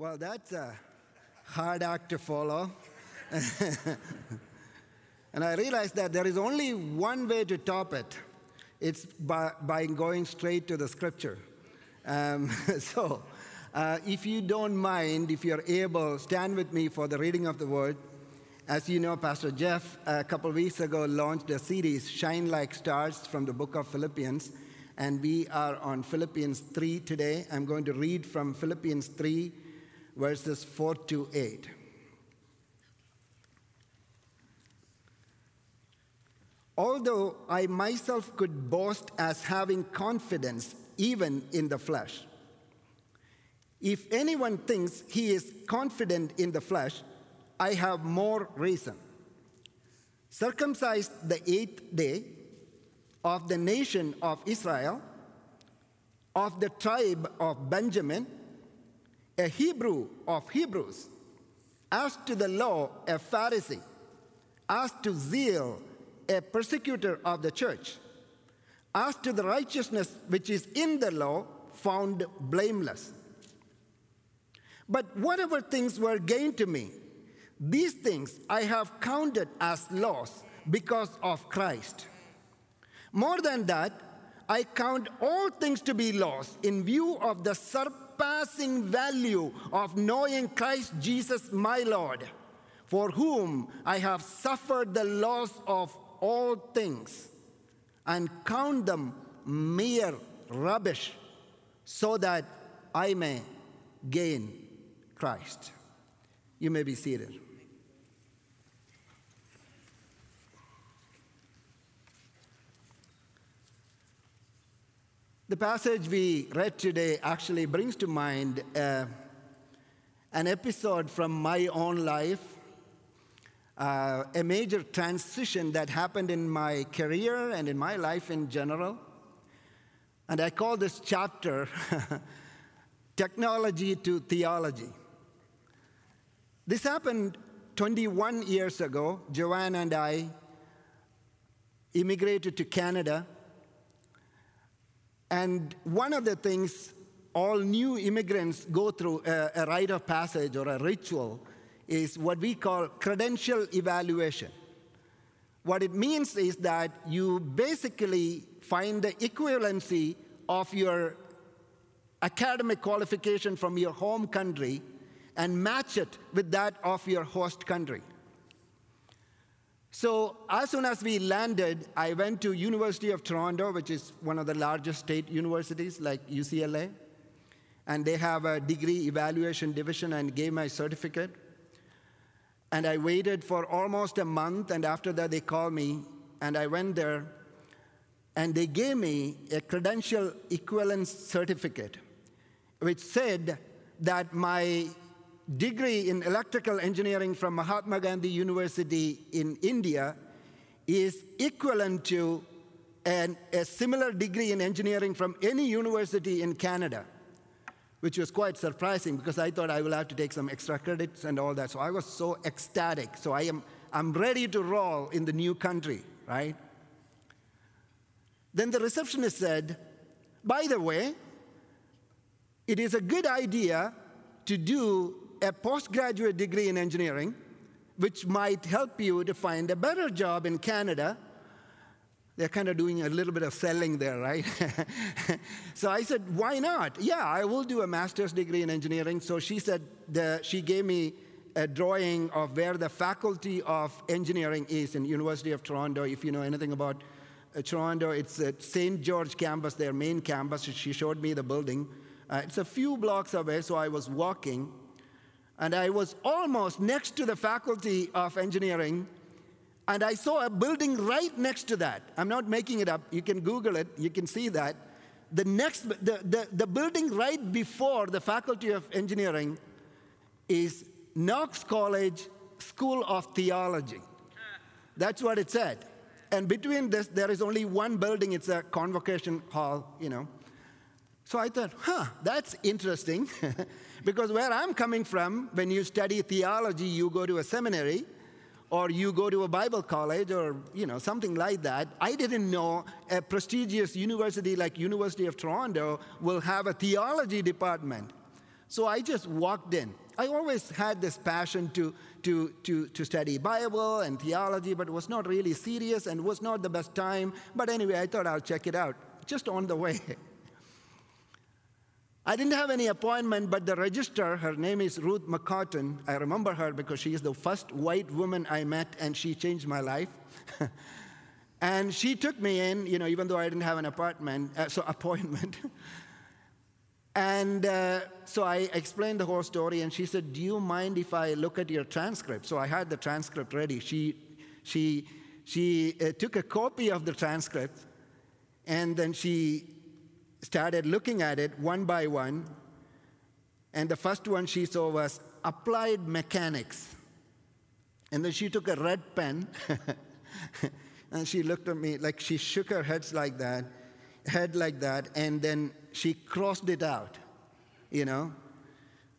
Well, that's a hard act to follow. and I realized that there is only one way to top it it's by, by going straight to the scripture. Um, so, uh, if you don't mind, if you're able, stand with me for the reading of the word. As you know, Pastor Jeff, a couple weeks ago, launched a series, Shine Like Stars, from the book of Philippians. And we are on Philippians 3 today. I'm going to read from Philippians 3, verses 4 to 8. Although I myself could boast as having confidence even in the flesh. If anyone thinks he is confident in the flesh, I have more reason. Circumcised the eighth day of the nation of Israel, of the tribe of Benjamin, a Hebrew of Hebrews, as to the law, a Pharisee, as to zeal, a persecutor of the church, as to the righteousness which is in the law, found blameless. But whatever things were gained to me, these things I have counted as loss because of Christ. More than that, I count all things to be lost in view of the surpassing value of knowing Christ Jesus my Lord, for whom I have suffered the loss of all things and count them mere rubbish so that I may gain Christ. You may be seated. The passage we read today actually brings to mind uh, an episode from my own life, uh, a major transition that happened in my career and in my life in general. And I call this chapter Technology to Theology. This happened 21 years ago. Joanne and I immigrated to Canada and one of the things all new immigrants go through a, a rite of passage or a ritual is what we call credential evaluation. What it means is that you basically find the equivalency of your academic qualification from your home country and match it with that of your host country. So as soon as we landed, I went to University of Toronto, which is one of the largest state universities like UCLA. And they have a degree evaluation division and gave my certificate. And I waited for almost a month, and after that they called me, and I went there, and they gave me a credential equivalence certificate, which said that my degree in electrical engineering from Mahatma Gandhi University in India is equivalent to an, a similar degree in engineering from any university in Canada, which was quite surprising because I thought I will have to take some extra credits and all that. So I was so ecstatic. So I am I'm ready to roll in the new country, right? Then the receptionist said, by the way, it is a good idea to do a postgraduate degree in engineering, which might help you to find a better job in Canada. They're kind of doing a little bit of selling there, right? so I said, why not? Yeah, I will do a master's degree in engineering. So she said, the, she gave me a drawing of where the faculty of engineering is in University of Toronto. If you know anything about uh, Toronto, it's at St. George campus, their main campus. She showed me the building. Uh, it's a few blocks away, so I was walking and I was almost next to the Faculty of Engineering, and I saw a building right next to that. I'm not making it up. You can Google it, you can see that. The next, the, the, the building right before the Faculty of Engineering is Knox College School of Theology. That's what it said. And between this, there is only one building, it's a convocation hall, you know. So I thought, huh, that's interesting. because where I'm coming from, when you study theology, you go to a seminary or you go to a Bible college or you know something like that. I didn't know a prestigious university like University of Toronto will have a theology department. So I just walked in. I always had this passion to, to, to, to study Bible and theology, but it was not really serious and was not the best time. But anyway, I thought I'll check it out, just on the way. I didn't have any appointment, but the registrar, her name is Ruth McCartan. I remember her because she is the first white woman I met, and she changed my life. and she took me in, you know, even though I didn't have an apartment, uh, so appointment. And uh, so I explained the whole story, and she said, Do you mind if I look at your transcript? So I had the transcript ready. She, she, she uh, took a copy of the transcript, and then she started looking at it one by one. And the first one she saw was applied mechanics. And then she took a red pen, and she looked at me like she shook her head like that, head like that, and then she crossed it out, you know.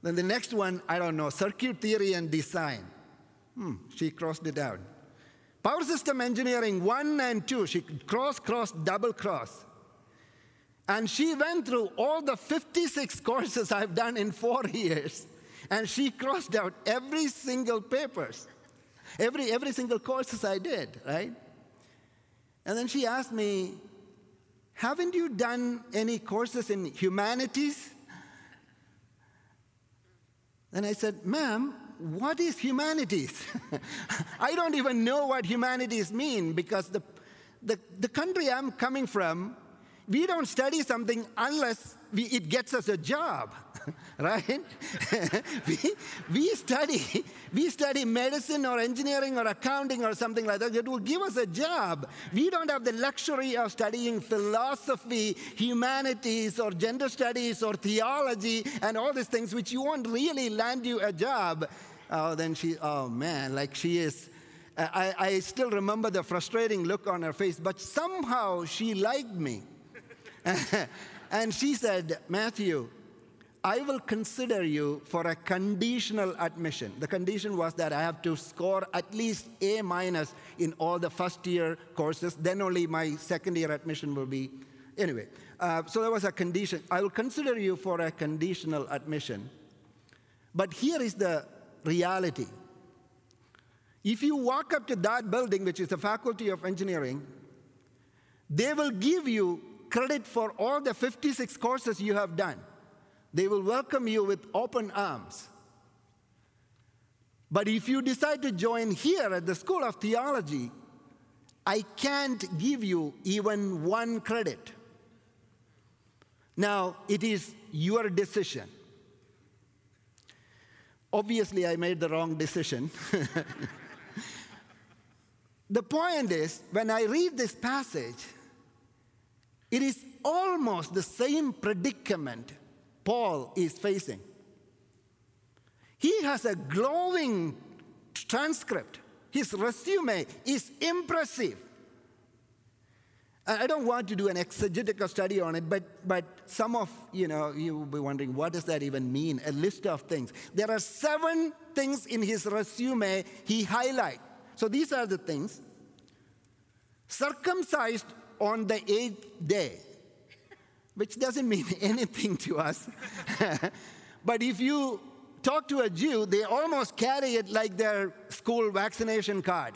Then the next one, I don't know, circuit theory and design. Hmm, she crossed it out. Power system engineering one and two, she cross, cross, double cross. And she went through all the 56 courses I've done in four years, and she crossed out every single papers, every, every single courses I did, right? And then she asked me, haven't you done any courses in humanities? And I said, Ma'am, what is humanities? I don't even know what humanities mean because the, the, the country I'm coming from, we don't study something unless we, it gets us a job. right? we, we, study, we study medicine or engineering or accounting or something like that. It will give us a job. We don't have the luxury of studying philosophy, humanities, or gender studies, or theology, and all these things, which you won't really land you a job. Oh, then she, oh man, like she is. I, I still remember the frustrating look on her face, but somehow she liked me. and she said, Matthew, I will consider you for a conditional admission. The condition was that I have to score at least A minus in all the first year courses, then only my second year admission will be. Anyway, uh, so there was a condition. I will consider you for a conditional admission. But here is the reality. If you walk up to that building, which is the Faculty of Engineering, they will give you credit for all the 56 courses you have done. They will welcome you with open arms. But if you decide to join here at the School of Theology, I can't give you even one credit. Now, it is your decision. Obviously, I made the wrong decision. the point is, when I read this passage, it is almost the same predicament Paul is facing. He has a glowing transcript. His resume is impressive. I don't want to do an exegetical study on it, but, but some of you know you will be wondering what does that even mean? A list of things. There are seven things in his resume he highlight. So these are the things. Circumcised on the eighth day which doesn't mean anything to us. but if you talk to a Jew, they almost carry it like their school vaccination card.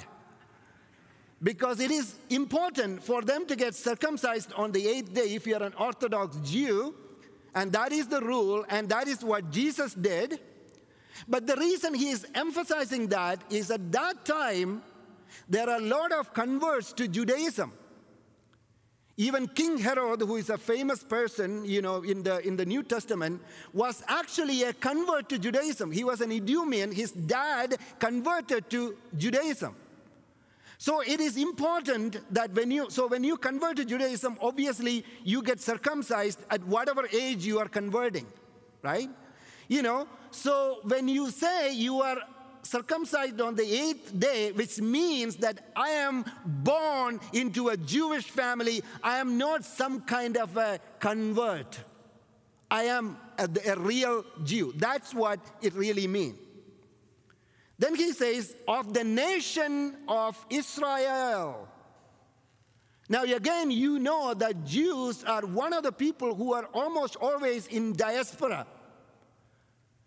Because it is important for them to get circumcised on the eighth day if you're an Orthodox Jew, and that is the rule, and that is what Jesus did. But the reason he is emphasizing that is at that time, there are a lot of converts to Judaism. Even King Herod, who is a famous person, you know, in the, in the New Testament, was actually a convert to Judaism. He was an Idumean. His dad converted to Judaism. So it is important that when you, so when you convert to Judaism, obviously you get circumcised at whatever age you are converting, right? You know, so when you say you are circumcised on the eighth day, which means that I am born into a Jewish family. I am not some kind of a convert. I am a, a real Jew. That's what it really means. Then he says, of the nation of Israel. Now, again, you know that Jews are one of the people who are almost always in diaspora.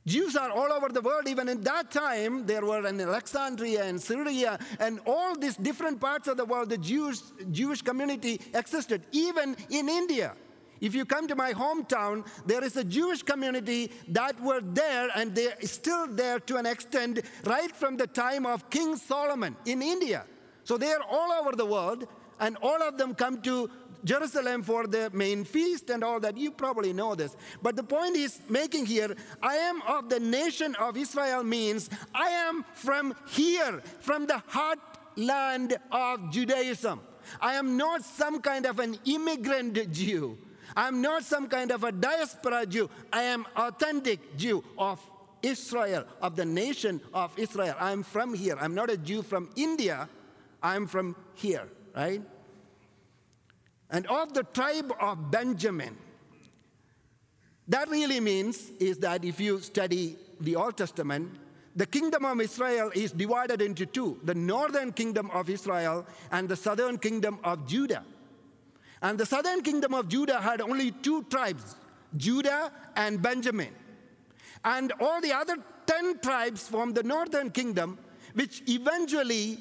Jews are all over the world. Even in that time, there were in Alexandria and Syria and all these different parts of the world, the Jewish, Jewish community existed, even in India. If you come to my hometown, there is a Jewish community that were there and they're still there to an extent right from the time of King Solomon in India. So they are all over the world and all of them come to Jerusalem for the main feast and all that. You probably know this. But the point he's making here, I am of the nation of Israel means I am from here, from the heartland of Judaism. I am not some kind of an immigrant Jew. I'm not some kind of a diaspora Jew. I am authentic Jew of Israel, of the nation of Israel. I'm from here. I'm not a Jew from India. I'm from here, right? And of the tribe of Benjamin. That really means is that if you study the Old Testament, the kingdom of Israel is divided into two the northern kingdom of Israel and the southern kingdom of Judah. And the southern kingdom of Judah had only two tribes Judah and Benjamin. And all the other 10 tribes from the northern kingdom, which eventually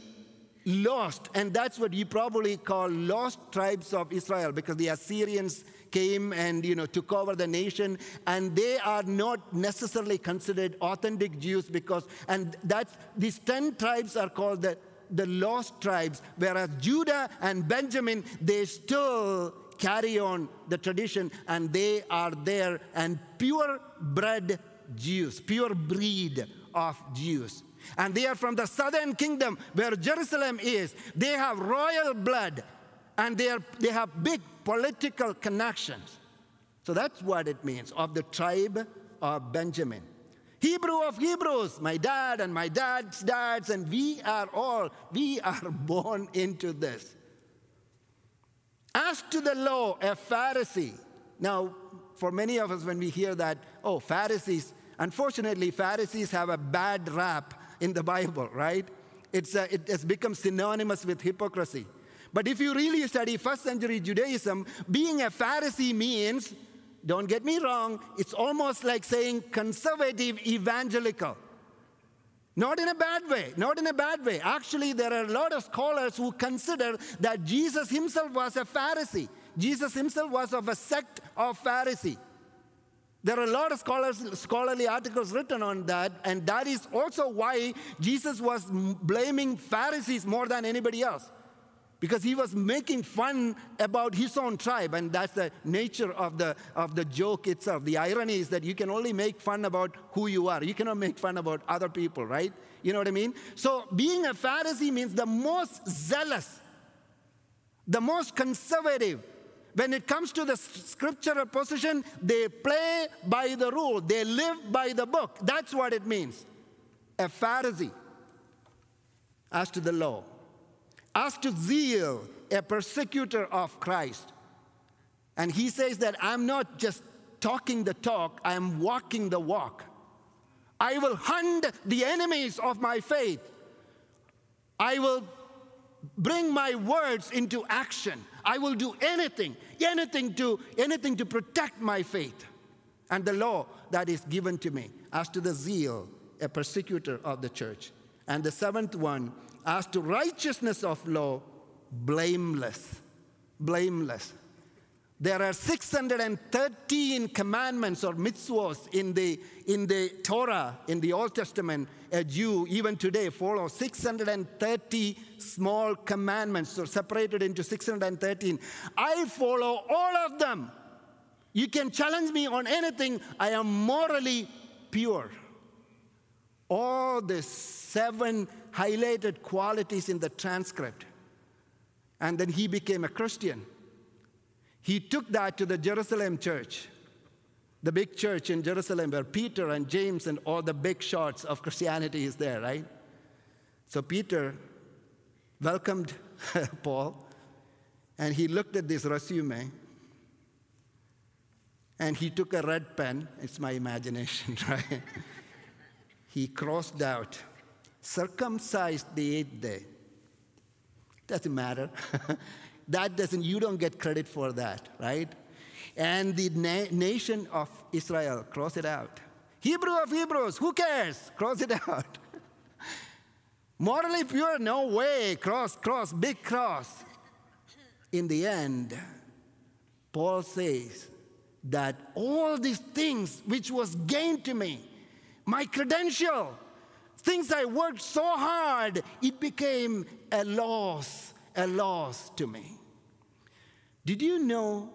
lost, and that's what you probably call lost tribes of Israel because the Assyrians came and you know took over the nation and they are not necessarily considered authentic Jews because and that's these 10 tribes are called the the lost tribes whereas Judah and Benjamin they still carry on the tradition and they are there and pure bred Jews pure breed of Jews and they are from the southern kingdom where Jerusalem is. They have royal blood and they, are, they have big political connections. So that's what it means of the tribe of Benjamin. Hebrew of Hebrews, my dad and my dad's dads, and we are all, we are born into this. As to the law, a Pharisee. Now, for many of us, when we hear that, oh, Pharisees, unfortunately, Pharisees have a bad rap in the Bible, right? It's a, it has become synonymous with hypocrisy. But if you really study first century Judaism, being a Pharisee means, don't get me wrong, it's almost like saying conservative evangelical. Not in a bad way, not in a bad way. Actually, there are a lot of scholars who consider that Jesus himself was a Pharisee. Jesus himself was of a sect of Pharisee. There are a lot of scholars, scholarly articles written on that, and that is also why Jesus was blaming Pharisees more than anybody else. Because he was making fun about his own tribe, and that's the nature of the, of the joke itself. The irony is that you can only make fun about who you are. You cannot make fun about other people, right? You know what I mean? So being a Pharisee means the most zealous, the most conservative, when it comes to the scriptural position, they play by the rule, they live by the book. That's what it means. A Pharisee, as to the law, as to zeal, a persecutor of Christ. And he says that I'm not just talking the talk, I am walking the walk. I will hunt the enemies of my faith. I will bring my words into action. I will do anything, anything to, anything to protect my faith and the law that is given to me. As to the zeal, a persecutor of the church. And the seventh one, as to righteousness of law, blameless. Blameless. There are 613 commandments or mitzvahs in the, in the Torah, in the Old Testament. A Jew, even today, follows 630 small commandments, so separated into 613. I follow all of them. You can challenge me on anything, I am morally pure. All the seven highlighted qualities in the transcript. And then he became a Christian. He took that to the Jerusalem church, the big church in Jerusalem where Peter and James and all the big shots of Christianity is there, right? So Peter welcomed Paul and he looked at this resume and he took a red pen, it's my imagination, right? he crossed out, circumcised the eighth day. Doesn't matter. that doesn't, you don't get credit for that, right? And the na- nation of Israel, cross it out. Hebrew of Hebrews, who cares? Cross it out. Morally pure, no way. Cross, cross, big cross. In the end, Paul says that all these things which was gained to me, my credential, things I worked so hard, it became a loss, a loss to me. Did you know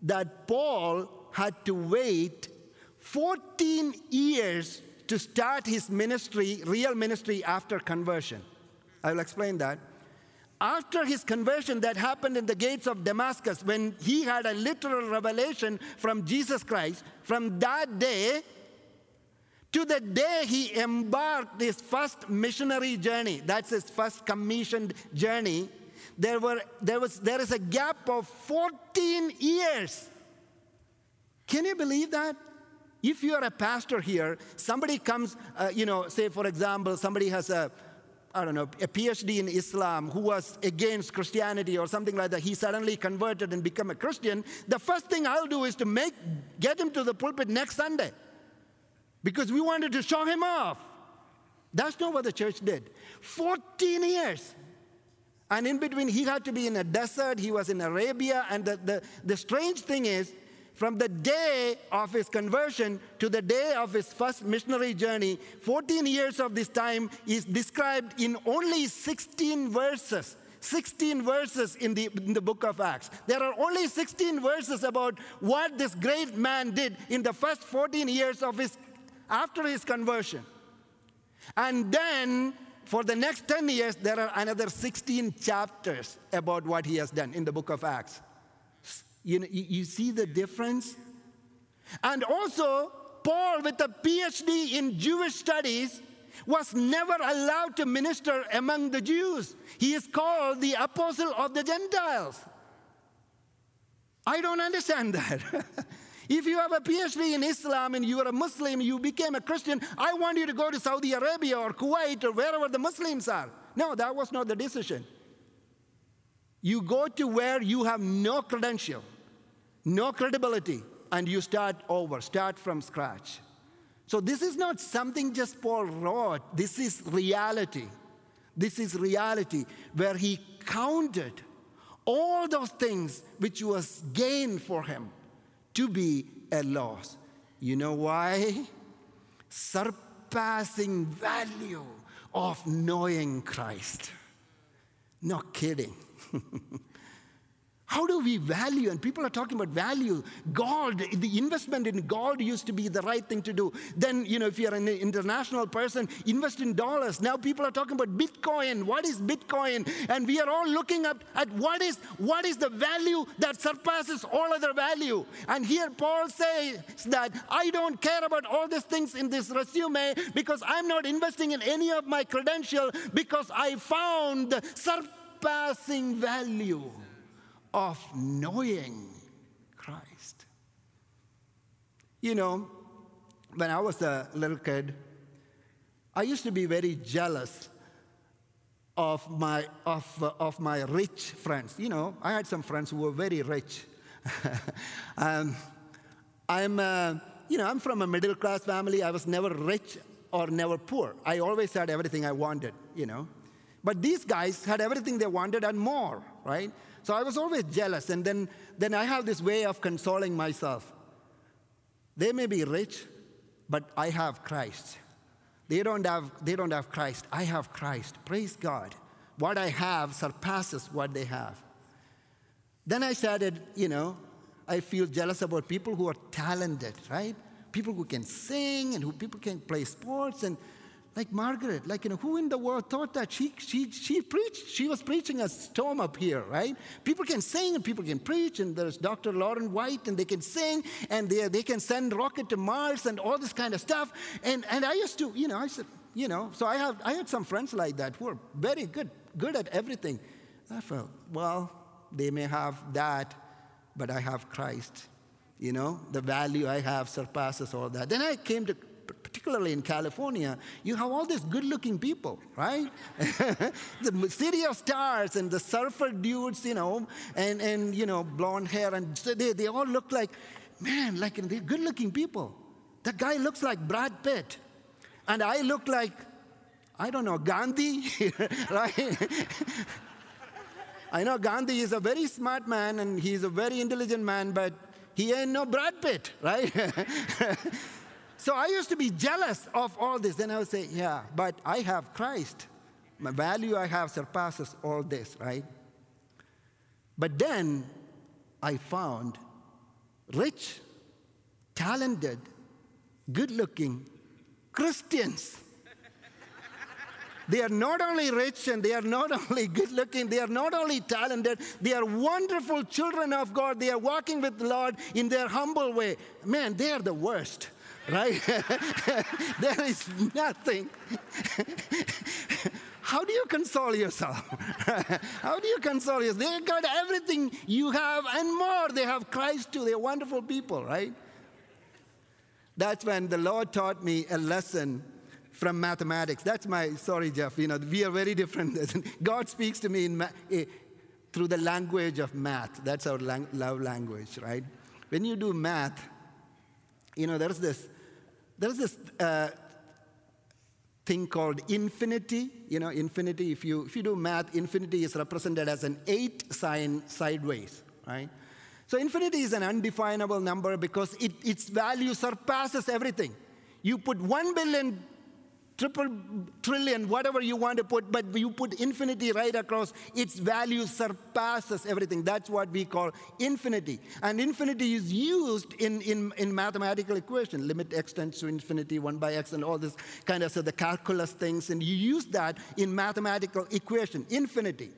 that Paul had to wait 14 years to start his ministry, real ministry, after conversion? I will explain that. After his conversion, that happened in the gates of Damascus, when he had a literal revelation from Jesus Christ, from that day, to the day he embarked his first missionary journey. That's his first commissioned journey. There, were, there, was, there is a gap of 14 years. Can you believe that? If you are a pastor here, somebody comes, uh, you know, say for example, somebody has a, I don't know, a PhD in Islam who was against Christianity or something like that. He suddenly converted and become a Christian. The first thing I'll do is to make, get him to the pulpit next Sunday because we wanted to show him off. That's not what the church did. 14 years. And in between, he had to be in a desert, he was in Arabia. And the, the, the strange thing is, from the day of his conversion to the day of his first missionary journey, 14 years of this time is described in only 16 verses. 16 verses in the, in the book of Acts. There are only 16 verses about what this great man did in the first 14 years of his after his conversion. And then for the next 10 years, there are another 16 chapters about what he has done in the book of Acts. You, know, you see the difference? And also, Paul, with a PhD in Jewish studies, was never allowed to minister among the Jews. He is called the apostle of the Gentiles. I don't understand that. If you have a PhD in Islam and you are a Muslim, you became a Christian, I want you to go to Saudi Arabia or Kuwait or wherever the Muslims are. No, that was not the decision. You go to where you have no credential, no credibility, and you start over, start from scratch. So, this is not something just Paul wrote, this is reality. This is reality where he counted all those things which was gain for him to be a loss. You know why? Surpassing value of knowing Christ. Not kidding. How do we value? And people are talking about value. Gold, the investment in gold used to be the right thing to do. Then, you know, if you're an international person, invest in dollars. Now people are talking about Bitcoin. What is Bitcoin? And we are all looking up at what is, what is the value that surpasses all other value. And here Paul says that I don't care about all these things in this resume because I'm not investing in any of my credential because I found surpassing value of knowing Christ. You know, when I was a little kid, I used to be very jealous of my, of, of my rich friends. You know, I had some friends who were very rich. um, I'm, uh, you know, I'm from a middle class family. I was never rich or never poor. I always had everything I wanted, you know. But these guys had everything they wanted and more, right? So I was always jealous. And then, then I have this way of consoling myself. They may be rich, but I have Christ. They don't have, they don't have Christ. I have Christ. Praise God. What I have surpasses what they have. Then I started, you know, I feel jealous about people who are talented, right? People who can sing and who people can play sports and like Margaret, like, you know, who in the world thought that she, she, she preached, she was preaching a storm up here, right? People can sing and people can preach, and there's Dr. Lauren White, and they can sing, and they, they can send rocket to Mars and all this kind of stuff. And, and I used to, you know, I said, you know, so I, have, I had some friends like that who are very good, good at everything. I felt, well, they may have that, but I have Christ. You know, the value I have surpasses all that. Then I came to particularly in California, you have all these good looking people, right? the city of stars and the surfer dudes, you know, and, and you know, blonde hair, and they, they all look like, man, like they're good looking people. the guy looks like Brad Pitt. And I look like, I don't know, Gandhi, right? I know Gandhi is a very smart man and he's a very intelligent man, but he ain't no Brad Pitt, right? So I used to be jealous of all this. Then I would say, yeah, but I have Christ. My value I have surpasses all this, right? But then I found rich, talented, good looking Christians. They are not only rich and they are not only good looking, they are not only talented, they are wonderful children of God. They are walking with the Lord in their humble way. Man, they are the worst, right? there is nothing. How do you console yourself? How do you console yourself? They got everything you have and more. They have Christ too. They're wonderful people, right? That's when the Lord taught me a lesson from mathematics. That's my, sorry, Jeff, you know, we are very different. God speaks to me ma- eh, through the language of math. That's our lang- love language, right? When you do math, you know, there's this, there's this uh, thing called infinity. You know, infinity, if you, if you do math, infinity is represented as an eight sign sideways, right? So infinity is an undefinable number because it, its value surpasses everything. You put one billion triple trillion, whatever you want to put, but you put infinity right across, its value surpasses everything. That's what we call infinity. And infinity is used in, in, in mathematical equation. Limit x tends to infinity, 1 by x, and all this kind of so the calculus things. And you use that in mathematical equation, infinity.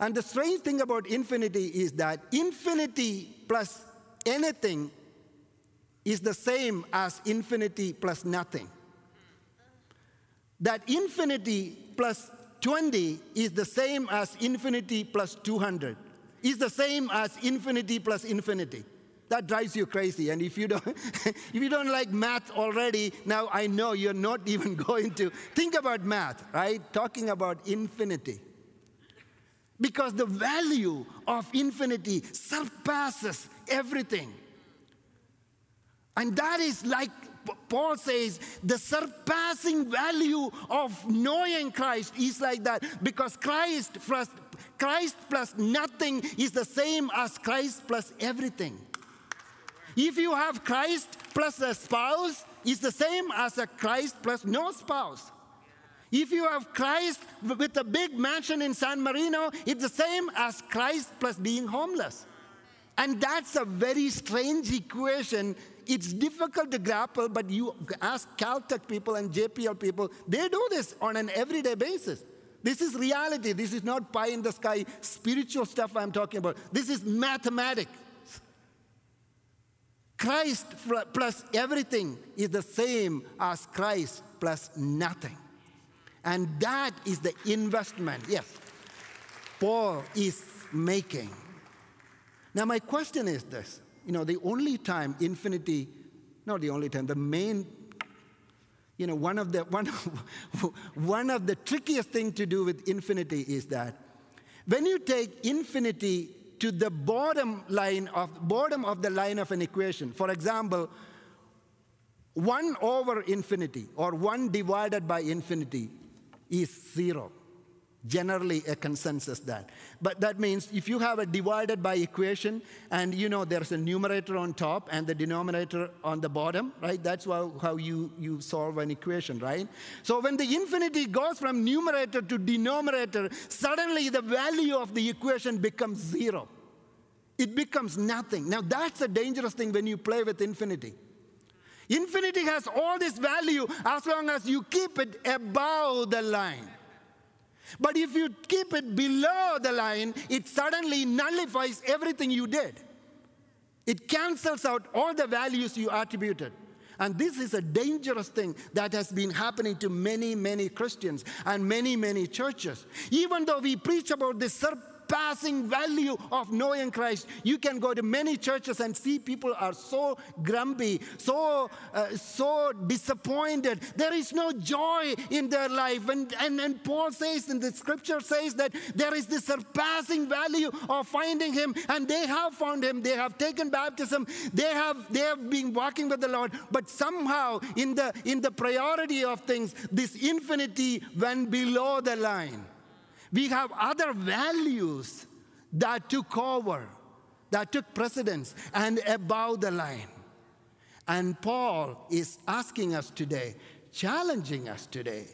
And the strange thing about infinity is that infinity plus anything is the same as infinity plus nothing that infinity plus 20 is the same as infinity plus 200, is the same as infinity plus infinity. That drives you crazy. And if you don't, if you don't like math already, now I know you're not even going to think about math, right? Talking about infinity. Because the value of infinity surpasses everything. And that is like Paul says the surpassing value of knowing Christ is like that because Christ plus, Christ plus nothing is the same as Christ plus everything. If you have Christ plus a spouse, it's the same as a Christ plus no spouse. If you have Christ with a big mansion in San Marino, it's the same as Christ plus being homeless. And that's a very strange equation it's difficult to grapple, but you ask Caltech people and JPL people, they do this on an everyday basis. This is reality. This is not pie in the sky spiritual stuff I'm talking about. This is mathematics. Christ plus everything is the same as Christ plus nothing. And that is the investment, yes, Paul is making. Now, my question is this you know, the only time infinity, not the only time, the main, you know, one of the, one of, one of the trickiest thing to do with infinity is that when you take infinity to the bottom line of, bottom of the line of an equation, for example, 1 over infinity or 1 divided by infinity is 0 generally a consensus that. But that means if you have a divided by equation and you know there's a numerator on top and the denominator on the bottom right? That's how, how you, you solve an equation right? So when the infinity goes from numerator to denominator suddenly the value of the equation becomes zero. It becomes nothing. Now that's a dangerous thing when you play with infinity. Infinity has all this value as long as you keep it above the line but if you keep it below the line, it suddenly nullifies everything you did. It cancels out all the values you attributed. And this is a dangerous thing that has been happening to many, many Christians and many, many churches. Even though we preach about this surpassing value of knowing Christ. You can go to many churches and see people are so grumpy, so, uh, so disappointed. There is no joy in their life. And, and, and Paul says, in the scripture says that there is the surpassing value of finding him. And they have found him. They have taken baptism. They have, they have been walking with the Lord. But somehow, in the, in the priority of things, this infinity went below the line. We have other values that took over, that took precedence and above the line. And Paul is asking us today, challenging us today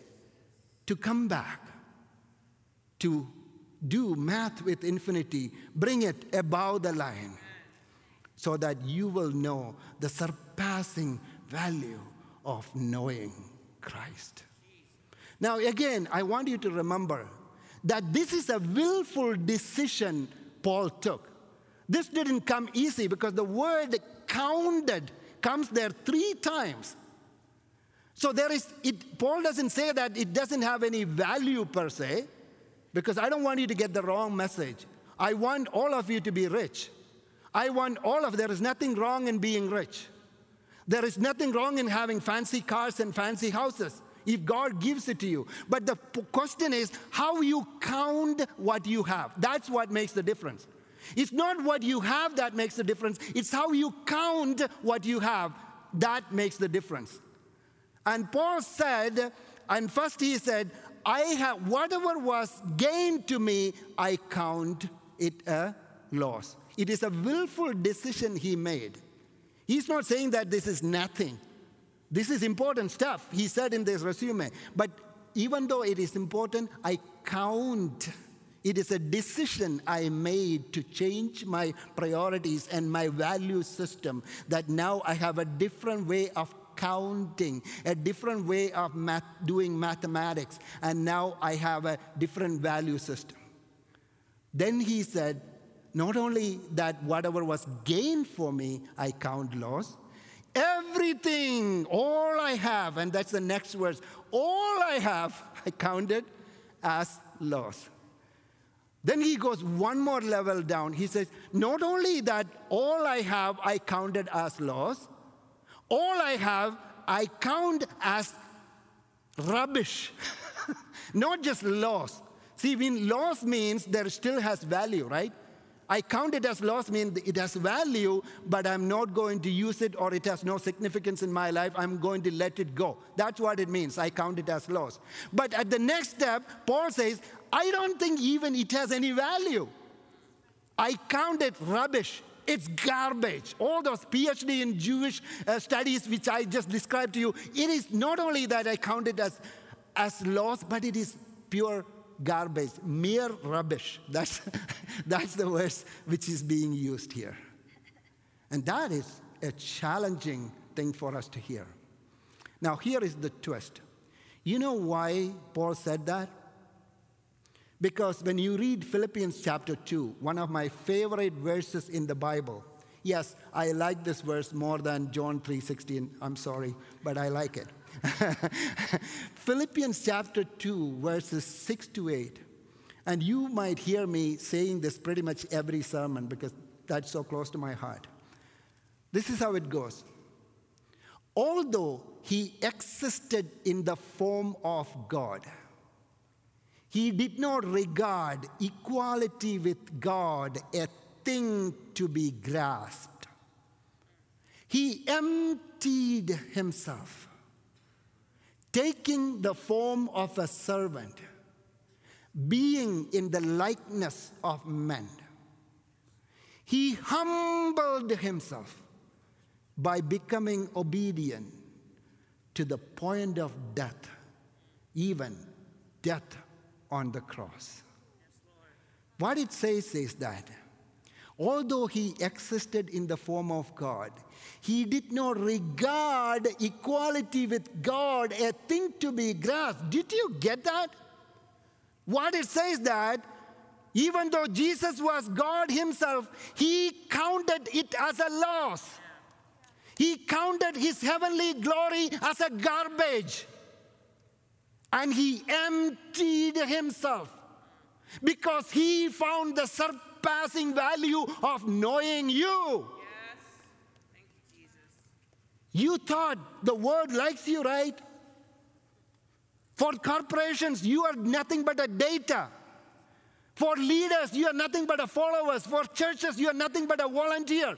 to come back, to do math with infinity, bring it above the line, so that you will know the surpassing value of knowing Christ. Now, again, I want you to remember that this is a willful decision Paul took. This didn't come easy because the word counted comes there three times. So there is, it, Paul doesn't say that it doesn't have any value per se, because I don't want you to get the wrong message. I want all of you to be rich. I want all of, there is nothing wrong in being rich. There is nothing wrong in having fancy cars and fancy houses if God gives it to you. But the question is how you count what you have. That's what makes the difference. It's not what you have that makes the difference, it's how you count what you have that makes the difference. And Paul said, and first he said, I have whatever was gained to me, I count it a loss. It is a willful decision he made. He's not saying that this is nothing. This is important stuff, he said in this resume. But even though it is important, I count. It is a decision I made to change my priorities and my value system that now I have a different way of counting, a different way of math, doing mathematics, and now I have a different value system. Then he said, not only that whatever was gained for me, I count loss, Everything, all I have, and that's the next verse, all I have, I counted as loss. Then he goes one more level down. He says, Not only that all I have, I counted as loss, all I have, I count as rubbish, not just loss. See, when loss means there still has value, right? I count it as loss mean it has value, but I'm not going to use it or it has no significance in my life. I'm going to let it go. That's what it means. I count it as loss. But at the next step, Paul says, I don't think even it has any value. I count it rubbish. It's garbage. All those PhD in Jewish uh, studies, which I just described to you, it is not only that I count it as, as loss, but it is pure garbage, mere rubbish. That's, that's the word which is being used here. And that is a challenging thing for us to hear. Now, here is the twist. You know why Paul said that? Because when you read Philippians chapter 2, one of my favorite verses in the Bible, yes, I like this verse more than John 3:16. I'm sorry, but I like it. Philippians chapter 2, verses 6 to 8. And you might hear me saying this pretty much every sermon because that's so close to my heart. This is how it goes. Although he existed in the form of God, he did not regard equality with God a thing to be grasped. He emptied himself taking the form of a servant, being in the likeness of men. He humbled himself by becoming obedient to the point of death, even death on the cross. what it says is that although he existed in the form of God, he did not regard equality with God a thing to be grasped. Did you get that? What it says that even though Jesus was God Himself, He counted it as a loss. He counted His heavenly glory as a garbage. And He emptied Himself. because he found the surpassing value of knowing you. Yes. Thank you, Jesus. You thought the world likes you, right? For corporations, you are nothing but a data. For leaders, you are nothing but a followers. For churches, you are nothing but a volunteer.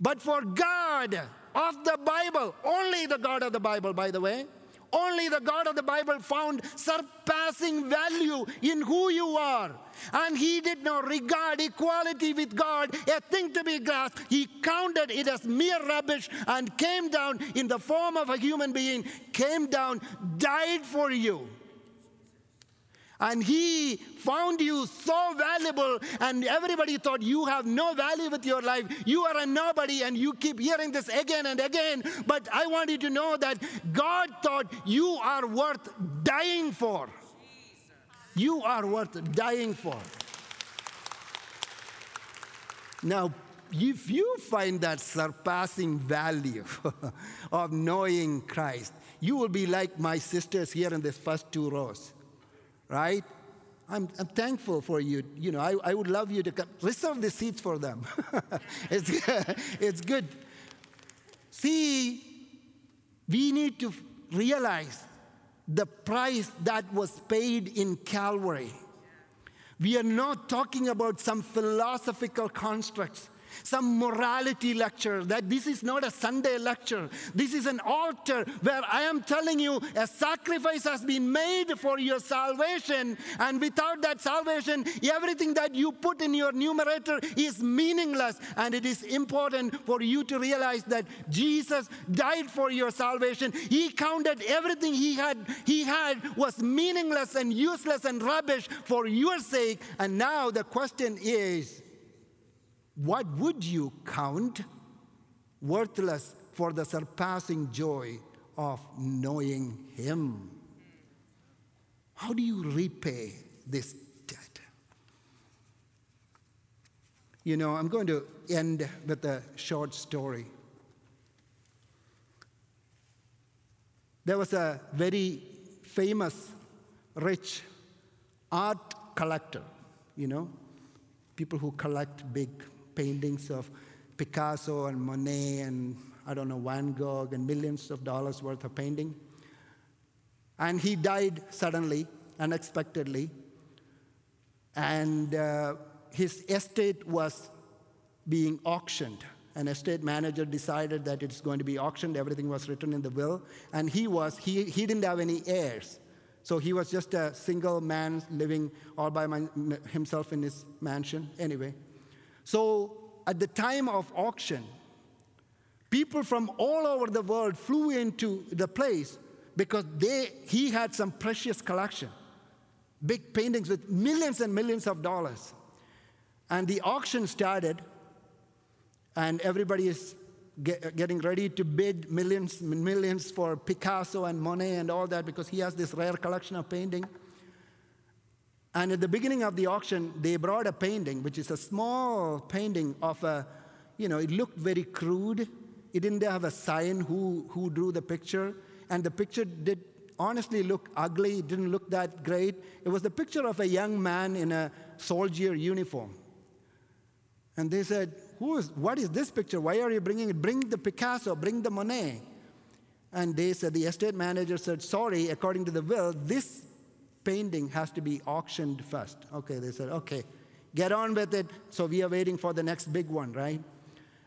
But for God of the Bible, only the God of the Bible, by the way, only the God of the Bible found surpassing value in who you are. And he did not regard equality with God a thing to be grasped. He counted it as mere rubbish and came down in the form of a human being, came down, died for you. And he found you so valuable, and everybody thought you have no value with your life. You are a nobody, and you keep hearing this again and again. But I want you to know that God thought you are worth dying for. You are worth dying for. Now, if you find that surpassing value of knowing Christ, you will be like my sisters here in this first two rows right? I'm, I'm thankful for you. You know, I, I would love you to come. Reserve the seats for them. it's, it's good. See, we need to realize the price that was paid in Calvary. We are not talking about some philosophical constructs some morality lecture, that this is not a Sunday lecture. This is an altar where I am telling you a sacrifice has been made for your salvation. And without that salvation, everything that you put in your numerator is meaningless. And it is important for you to realize that Jesus died for your salvation. He counted everything he had, he had was meaningless and useless and rubbish for your sake. And now the question is, what would you count worthless for the surpassing joy of knowing Him? How do you repay this debt? You know, I'm going to end with a short story. There was a very famous, rich art collector, you know, people who collect big paintings of Picasso and Monet and I don't know, Van Gogh and millions of dollars worth of painting. And he died suddenly, unexpectedly. And uh, his estate was being auctioned. An estate manager decided that it's going to be auctioned. Everything was written in the will. And he was, he, he didn't have any heirs. So he was just a single man living all by my, himself in his mansion. Anyway, so at the time of auction, people from all over the world flew into the place because they, he had some precious collection, big paintings with millions and millions of dollars. And the auction started, and everybody is get, getting ready to bid millions and millions for Picasso and Monet and all that because he has this rare collection of painting. And at the beginning of the auction, they brought a painting, which is a small painting of a, you know, it looked very crude. It didn't have a sign who, who drew the picture. And the picture did honestly look ugly. It didn't look that great. It was the picture of a young man in a soldier uniform. And they said, Who is, What is this picture? Why are you bringing it? Bring the Picasso, bring the Monet. And they said, The estate manager said, Sorry, according to the will, this painting has to be auctioned first. Okay, they said, okay, get on with it. So we are waiting for the next big one, right?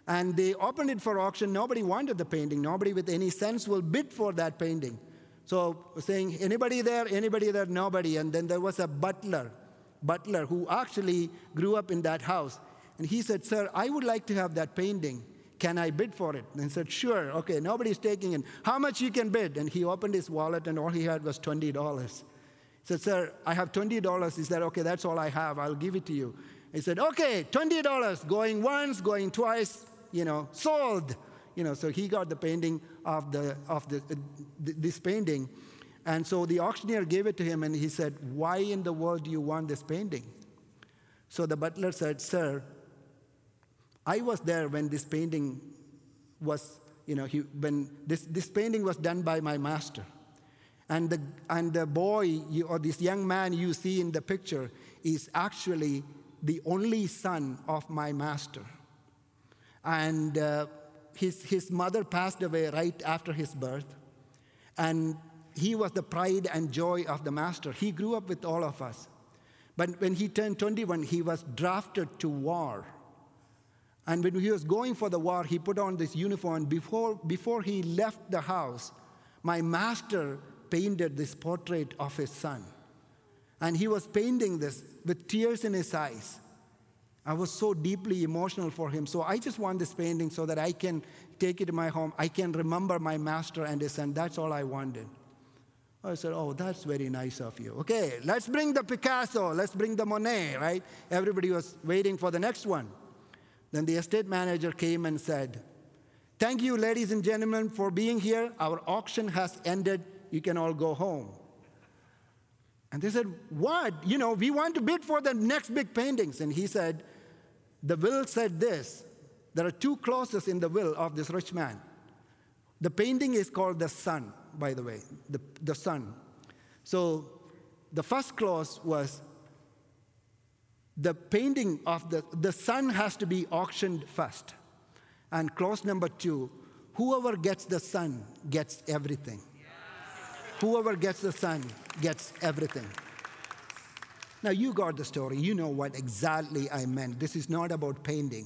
And they opened it for auction. Nobody wanted the painting. Nobody with any sense will bid for that painting. So saying, anybody there? Anybody there? Nobody. And then there was a butler, butler who actually grew up in that house. And he said, sir, I would like to have that painting. Can I bid for it? And said, sure. Okay, nobody's taking it. How much you can bid? And he opened his wallet and all he had was $20 said, Sir, I have $20. He said, Okay, that's all I have. I'll give it to you. He said, Okay, $20, going once, going twice, you know, sold. You know, so he got the painting of, the, of the, uh, this painting. And so the auctioneer gave it to him and he said, Why in the world do you want this painting? So the butler said, Sir, I was there when this painting was, you know, he, when this, this painting was done by my master. And the, and the boy, you, or this young man you see in the picture, is actually the only son of my master. And uh, his, his mother passed away right after his birth. And he was the pride and joy of the master. He grew up with all of us. But when he turned 21, he was drafted to war. And when he was going for the war, he put on this uniform. Before, before he left the house, my master painted this portrait of his son. And he was painting this with tears in his eyes. I was so deeply emotional for him. So I just want this painting so that I can take it to my home. I can remember my master and his son. That's all I wanted. I said, Oh, that's very nice of you. Okay, let's bring the Picasso, let's bring the Monet, right? Everybody was waiting for the next one. Then the estate manager came and said, Thank you, ladies and gentlemen, for being here. Our auction has ended. You can all go home. And they said, What? You know, we want to bid for the next big paintings. And he said, The will said this. There are two clauses in the will of this rich man. The painting is called the son, by the way, the, the son. So the first clause was the painting of the, the son has to be auctioned first. And clause number two, whoever gets the son gets everything. Whoever gets the son gets everything. Now, you got the story. You know what exactly I meant. This is not about painting.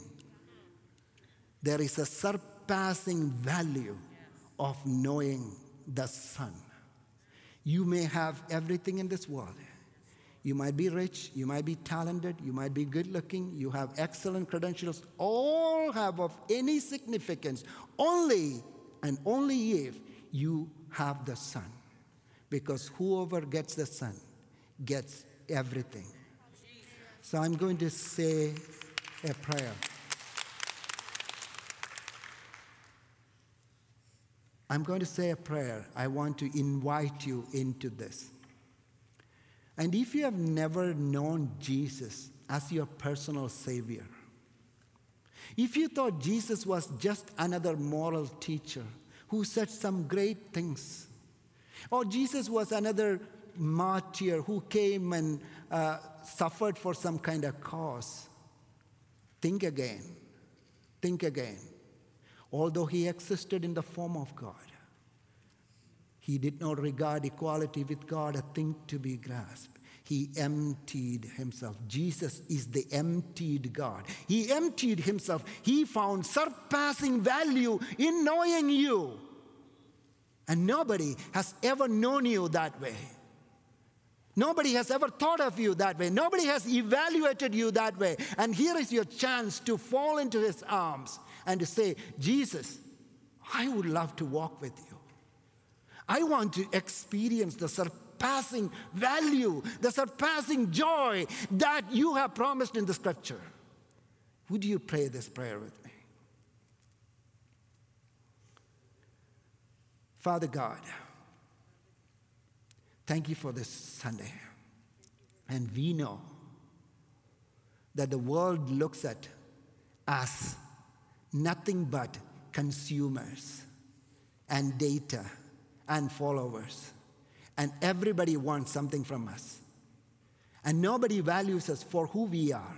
There is a surpassing value of knowing the Son. You may have everything in this world. You might be rich, you might be talented, you might be good looking, you have excellent credentials, all have of any significance only and only if you have the Son because whoever gets the Son gets everything. So I'm going to say a prayer. I'm going to say a prayer. I want to invite you into this. And if you have never known Jesus as your personal Savior, if you thought Jesus was just another moral teacher who said some great things, or Jesus was another martyr who came and uh, suffered for some kind of cause. Think again. Think again. Although he existed in the form of God, he did not regard equality with God a thing to be grasped. He emptied himself. Jesus is the emptied God. He emptied himself. He found surpassing value in knowing you. And nobody has ever known you that way. Nobody has ever thought of you that way. Nobody has evaluated you that way. And here is your chance to fall into his arms and to say, Jesus, I would love to walk with you. I want to experience the surpassing value, the surpassing joy that you have promised in the scripture. Would you pray this prayer with me? Father God, thank you for this Sunday. And we know that the world looks at us nothing but consumers and data and followers. And everybody wants something from us. And nobody values us for who we are.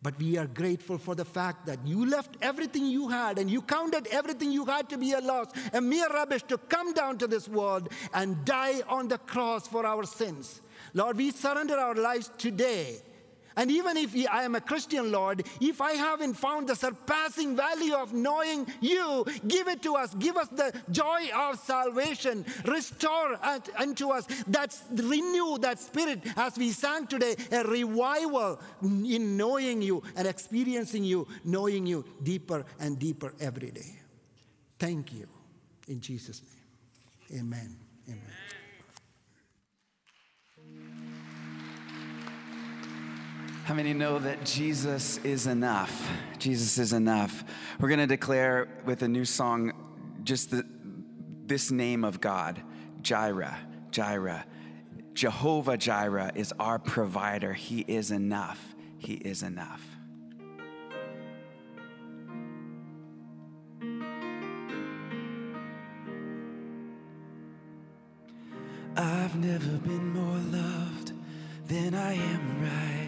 But we are grateful for the fact that you left everything you had and you counted everything you had to be a loss, a mere rubbish, to come down to this world and die on the cross for our sins. Lord, we surrender our lives today and even if I am a Christian, Lord, if I haven't found the surpassing value of knowing you, give it to us. Give us the joy of salvation. Restore unto us that renew that spirit as we sang today, a revival in knowing you and experiencing you, knowing you deeper and deeper every day. Thank you. In Jesus' name. Amen. Amen. How many know that Jesus is enough? Jesus is enough. We're going to declare with a new song just the, this name of God Jireh, Jireh. Jehovah Jireh is our provider. He is enough. He is enough. I've never been more loved than I am right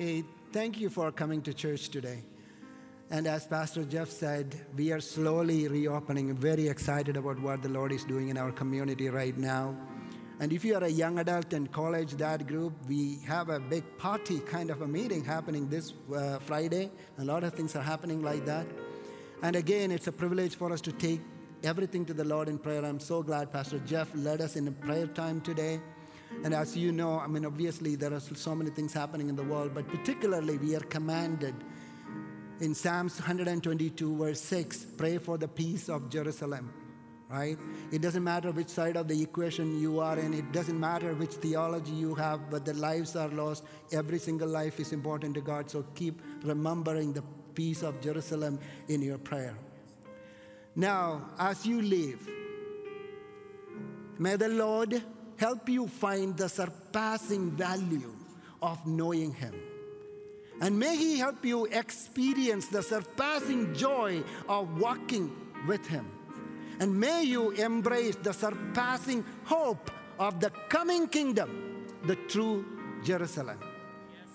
Hey, thank you for coming to church today. And as Pastor Jeff said, we are slowly reopening. Very excited about what the Lord is doing in our community right now. And if you are a young adult in college, that group, we have a big party kind of a meeting happening this uh, Friday. A lot of things are happening like that. And again, it's a privilege for us to take everything to the Lord in prayer. I'm so glad Pastor Jeff led us in a prayer time today. And as you know, I mean, obviously, there are so many things happening in the world, but particularly, we are commanded in Psalms 122, verse 6 pray for the peace of Jerusalem, right? It doesn't matter which side of the equation you are in, it doesn't matter which theology you have, but the lives are lost. Every single life is important to God, so keep remembering the peace of Jerusalem in your prayer. Now, as you leave, may the Lord help you find the surpassing value of knowing Him. And may He help you experience the surpassing joy of walking with Him. And may you embrace the surpassing hope of the coming kingdom, the true Jerusalem.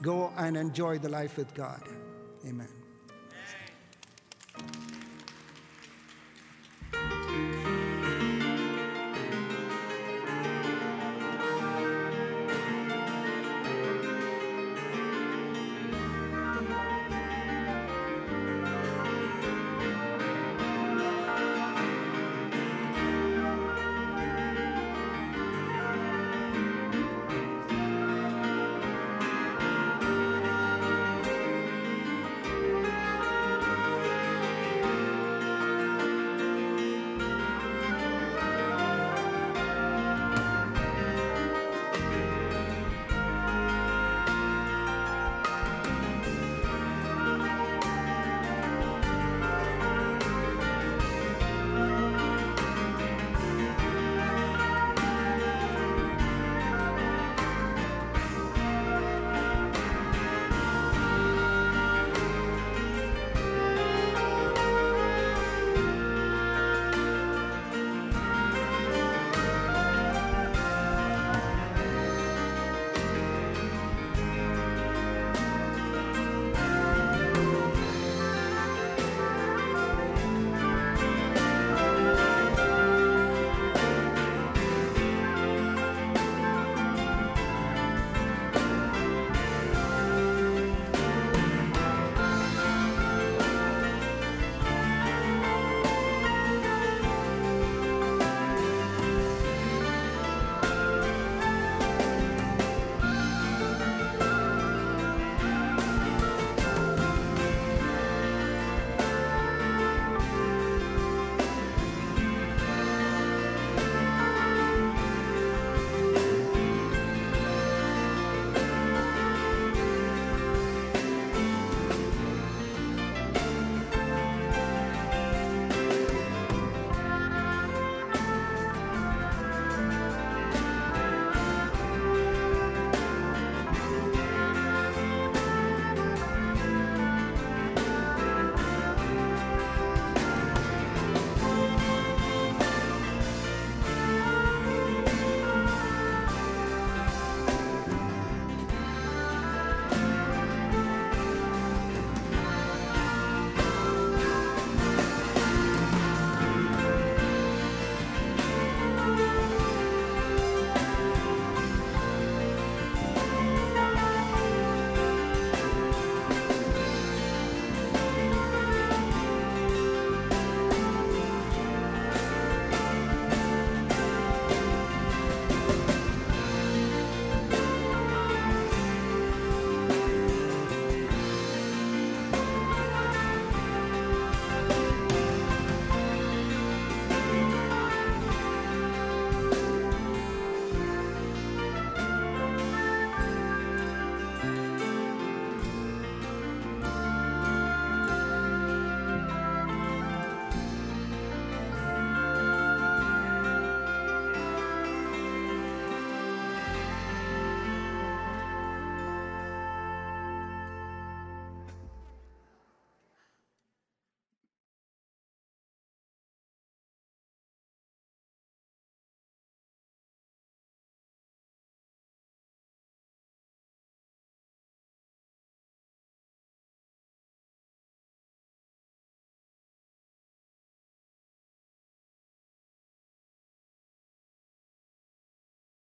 Go and enjoy the life with God. Amen.